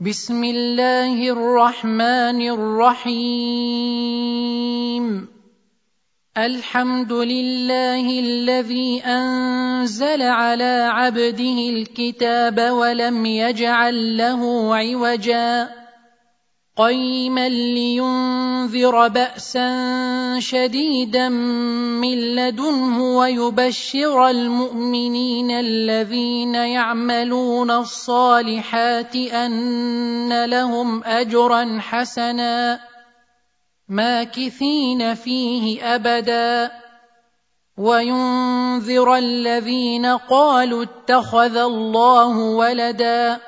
بسم الله الرحمن الرحيم. الحمد لله الذي أنزل على عبده الكتاب ولم يجعل له عوجا. قيما لينذر بأسا شديدا من لدنه ويبشر المؤمنين الذين يعملون الصالحات أن لهم أجرا حسنا ماكثين فيه أبدا. وينذر الذين قالوا اتخذ الله ولدا.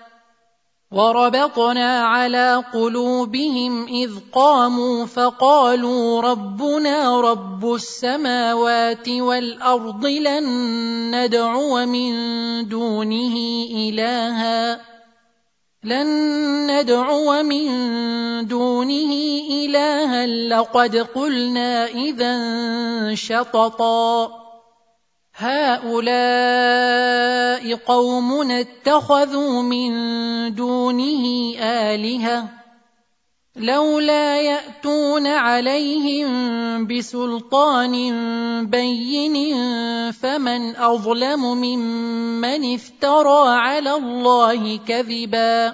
وربطنا على قلوبهم إذ قاموا فقالوا ربنا رب السماوات والأرض لن ندعو من دونه إلها. لن ندعو من دونه إلها. لقد قلنا إذا شططا. هؤلاء قوم اتخذوا من دونه آلهة لولا يأتون عليهم بسلطان بين فمن أظلم ممن افترى على الله كذبا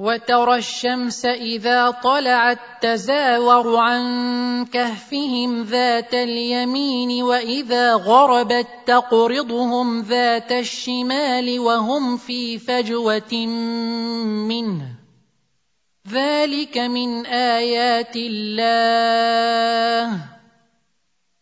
وترى الشمس إذا طلعت تزاور عن كهفهم ذات اليمين وإذا غربت تقرضهم ذات الشمال وهم في فجوة منه. ذلك من آيات الله.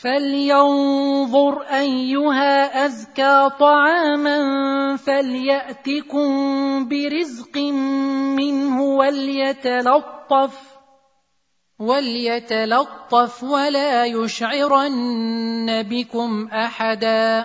فلينظر ايها ازكى طعاما فلياتكم برزق منه وليتلطف وليتلطف ولا يشعرن بكم احدا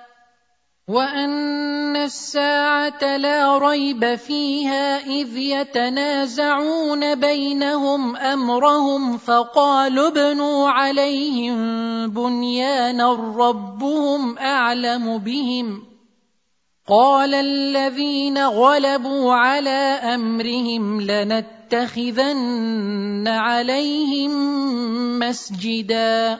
وان الساعة لا ريب فيها اذ يتنازعون بينهم امرهم فقالوا ابنوا عليهم بنيانا ربهم اعلم بهم قال الذين غلبوا على امرهم لنتخذن عليهم مسجدا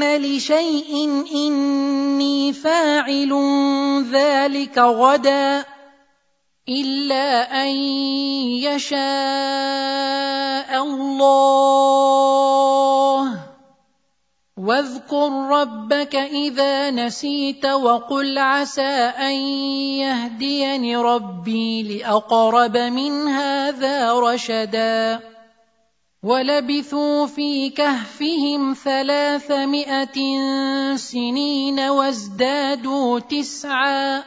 لشيء اني فاعل ذلك غدا الا ان يشاء الله واذكر ربك اذا نسيت وقل عسى ان يهديني ربي لاقرب من هذا رشدا ولبثوا في كهفهم ثلاثمائة سنين وازدادوا تسعا.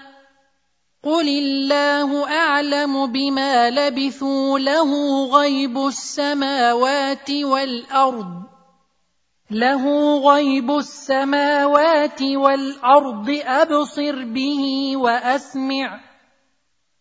قل الله أعلم بما لبثوا له غيب السماوات والأرض له غيب السماوات والأرض أبصر به وأسمع.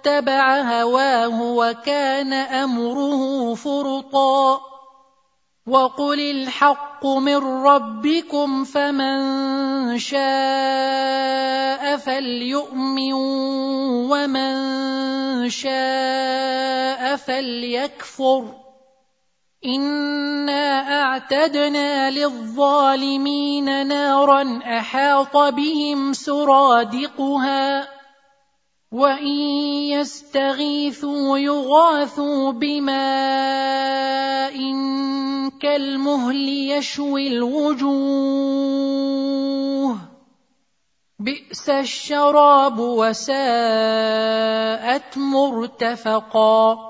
واتبع هواه وكان أمره فرطا. وقل الحق من ربكم فمن شاء فليؤمن ومن شاء فليكفر. إنا أعتدنا للظالمين نارا أحاط بهم سرادقها. وان يستغيثوا يغاثوا بماء كالمهل يشوي الوجوه بئس الشراب وساءت مرتفقا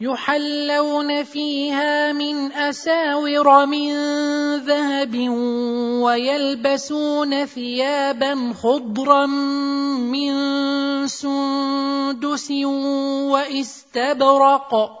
يحلون فيها من أساور من ذهب ويلبسون ثيابا خضرا من سندس وإستبرق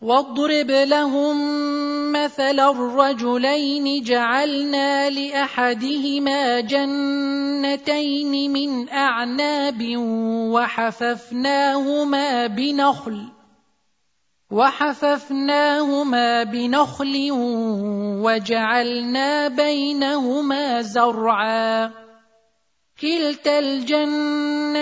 واضرب لهم مثلا الرجلين جعلنا لأحدهما جنتين من أعناب وحففناهما بنخل وحففناهما بنخل وجعلنا بينهما زرعا. كلتا الجنتين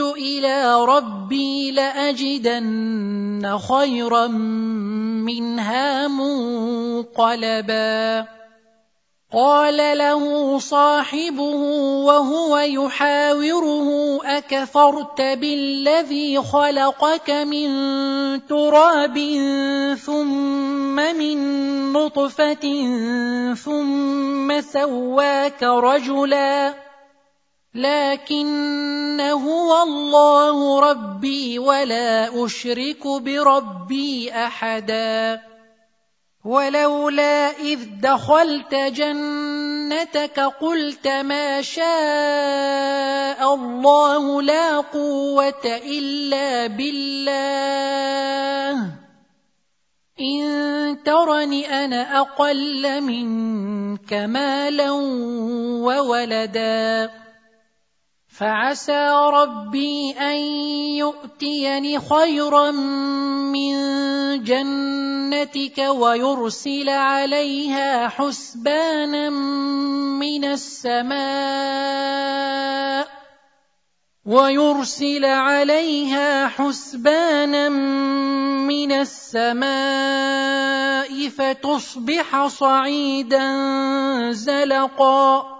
إلى ربي لأجدن خيرا منها منقلبا. قال له صاحبه وهو يحاوره أكفرت بالذي خلقك من تراب ثم من نطفة ثم سواك رجلا. لكن هو الله ربي ولا أشرك بربي أحدا. ولولا إذ دخلت جنتك قلت ما شاء الله لا قوة إلا بالله. إن ترني أنا أقل منك مالا وولدا. فعسى ربي أن يؤتيني خيرا من جنتك ويرسل عليها حسبانا من السماء ويرسل عليها حسبانا من السماء فتصبح صعيدا زلقا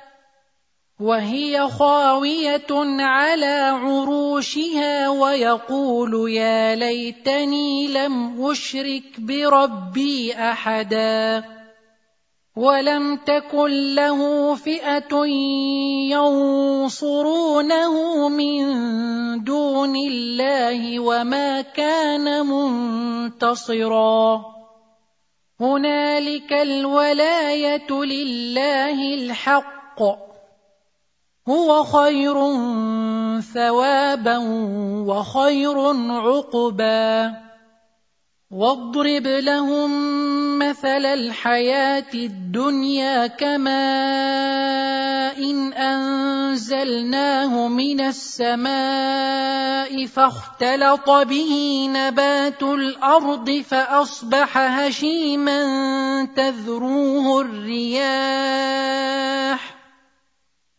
وهي خاوية على عروشها ويقول يا ليتني لم أشرك بربي أحدا ولم تكن له فئة ينصرونه من دون الله وما كان منتصرا. هنالك الولاية لله الحق. هو خير ثوابا وخير عقبا. واضرب لهم مثل الحياة الدنيا كماء إن أنزلناه من السماء فاختلط به نبات الأرض فأصبح هشيما تذروه الرياح.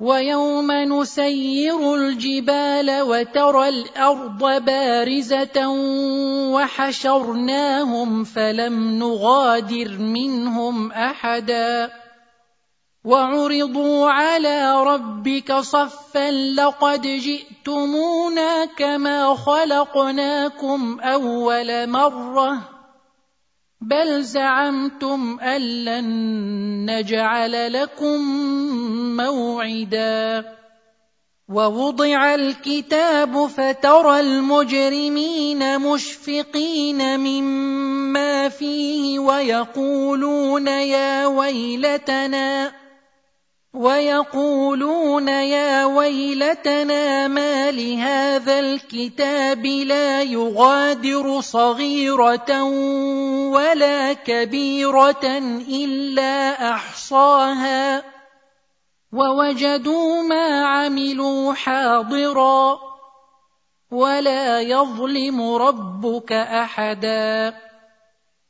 ويوم نسير الجبال وترى الأرض بارزة وحشرناهم فلم نغادر منهم أحدا وعرضوا على ربك صفا لقد جئتمونا كما خلقناكم أول مرة بل زعمتم أن لن نجعل لكم موعدا. ووضع الكتاب فترى المجرمين مشفقين مما فيه ويقولون يا ويلتنا ويقولون يا ويلتنا ما لهذا الكتاب لا يغادر صغيرة ولا كبيرة إلا أحصاها ووجدوا ما عملوا حاضرا ولا يظلم ربك أحدا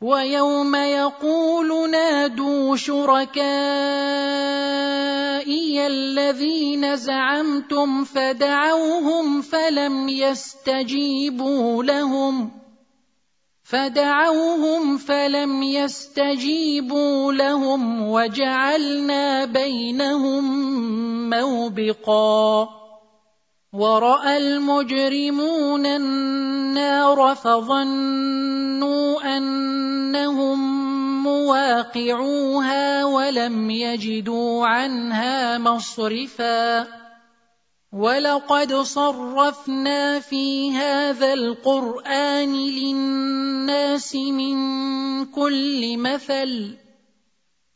ويوم يقول نادوا شركائي الذين زعمتم فدعوهم فلم يستجيبوا لهم فدعوهم فلم يستجيبوا لهم وجعلنا بينهم موبقا وراى المجرمون النار فظنوا انهم مواقعوها ولم يجدوا عنها مصرفا ولقد صرفنا في هذا القران للناس من كل مثل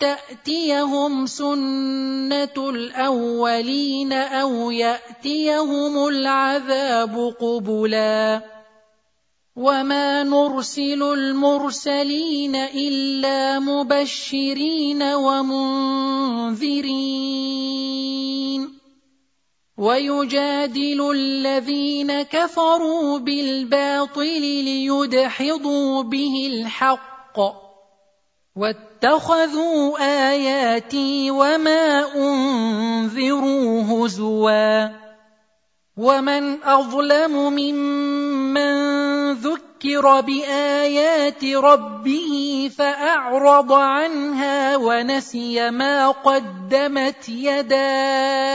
تأتيهم سنة الأولين أو يأتيهم العذاب قبلا وما نرسل المرسلين إلا مبشرين ومنذرين ويجادل الذين كفروا بالباطل ليدحضوا به الحق واتخذوا آياتي وما أنذروا هزوا ومن أظلم ممن ذكر بآيات ربه فأعرض عنها ونسي ما قدمت يداه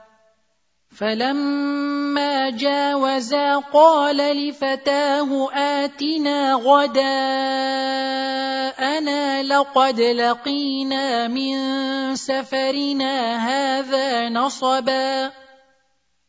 فلما جاوزا قال لفتاه اتنا غداءنا لقد لقينا من سفرنا هذا نصبا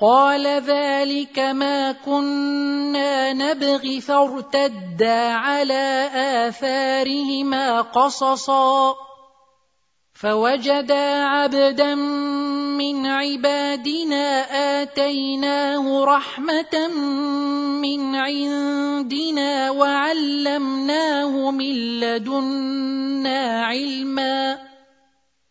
قال ذلك ما كنا نبغي فارتدا على آثارهما قصصا. فوجدا عبدا من عبادنا آتيناه رحمة من عندنا وعلمناه من لدنا علما.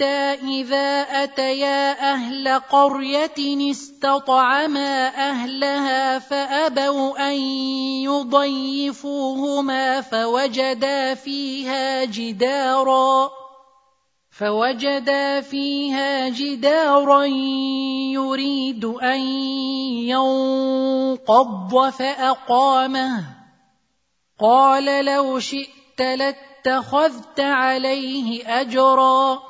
حتى إذا أتيا أهل قرية استطعما أهلها فأبوا أن يضيفوهما فوجدا فيها جدارا فوجدا فيها جدارا يريد أن ينقض فأقامه. قال لو شئت لاتخذت عليه أجرا.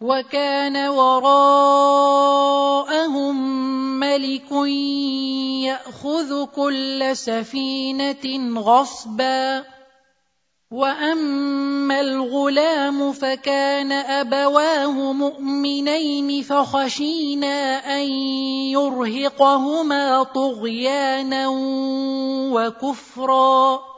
وكان وراءهم ملك يأخذ كل سفينة غصبا. وأما الغلام فكان أبواه مؤمنين فخشينا أن يرهقهما طغيانا وكفرا.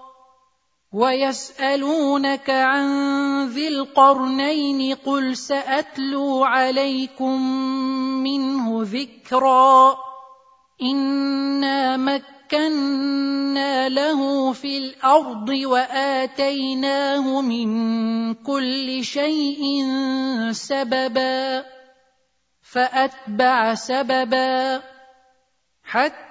ويسألونك عن ذي القرنين قل سأتلو عليكم منه ذكرا إنا مكنا له في الأرض وآتيناه من كل شيء سببا فأتبع سببا حتى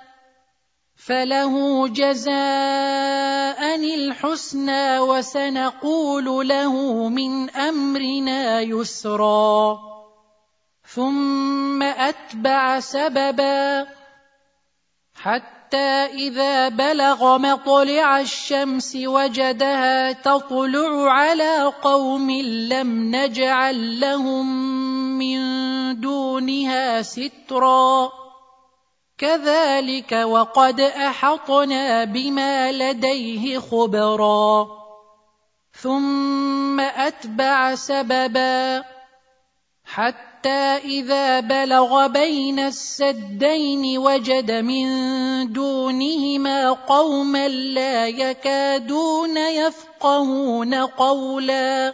فله جزاء الحسنى وسنقول له من امرنا يسرا ثم اتبع سببا حتى اذا بلغ مطلع الشمس وجدها تطلع على قوم لم نجعل لهم من دونها سترا كذلك وقد أحطنا بما لديه خبرا. ثم أتبع سببا حتى إذا بلغ بين السدين وجد من دونهما قوما لا يكادون يفقهون قولا.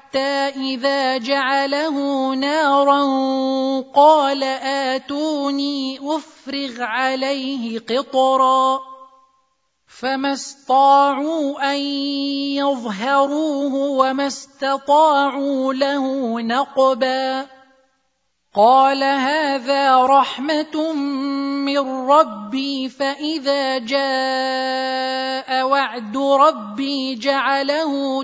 إذا جعله نارا قال آتوني أفرغ عليه قطرا فما استطاعوا أن يظهروه وما استطاعوا له نقبا قال هذا رحمة من ربي فإذا جاء وعد ربي جعله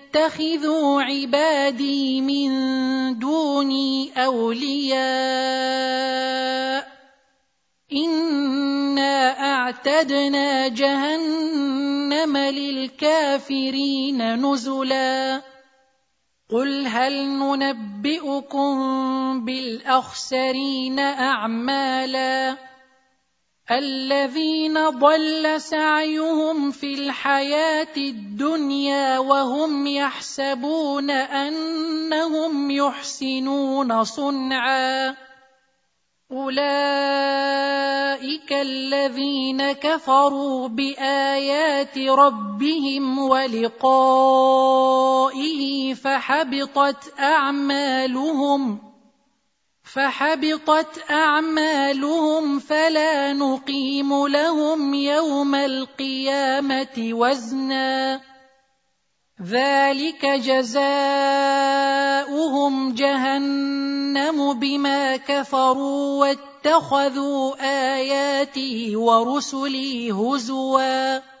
يتخذوا عبادي من دوني أولياء إنا أعتدنا جهنم للكافرين نزلا. قل هل ننبئكم بالأخسرين أعمالا؟ الذين ضل سعيهم في الحياة الدنيا وهم يحسبون أنهم يحسنون صنعا. أولئك الذين كفروا بآيات ربهم ولقائه فحبطت أعمالهم. فحبطت أعمالهم فلا نقيم لهم يوم القيامة وزنا. ذلك جزاؤهم جهنم بما كفروا واتخذوا اياتي ورسلي هزوا.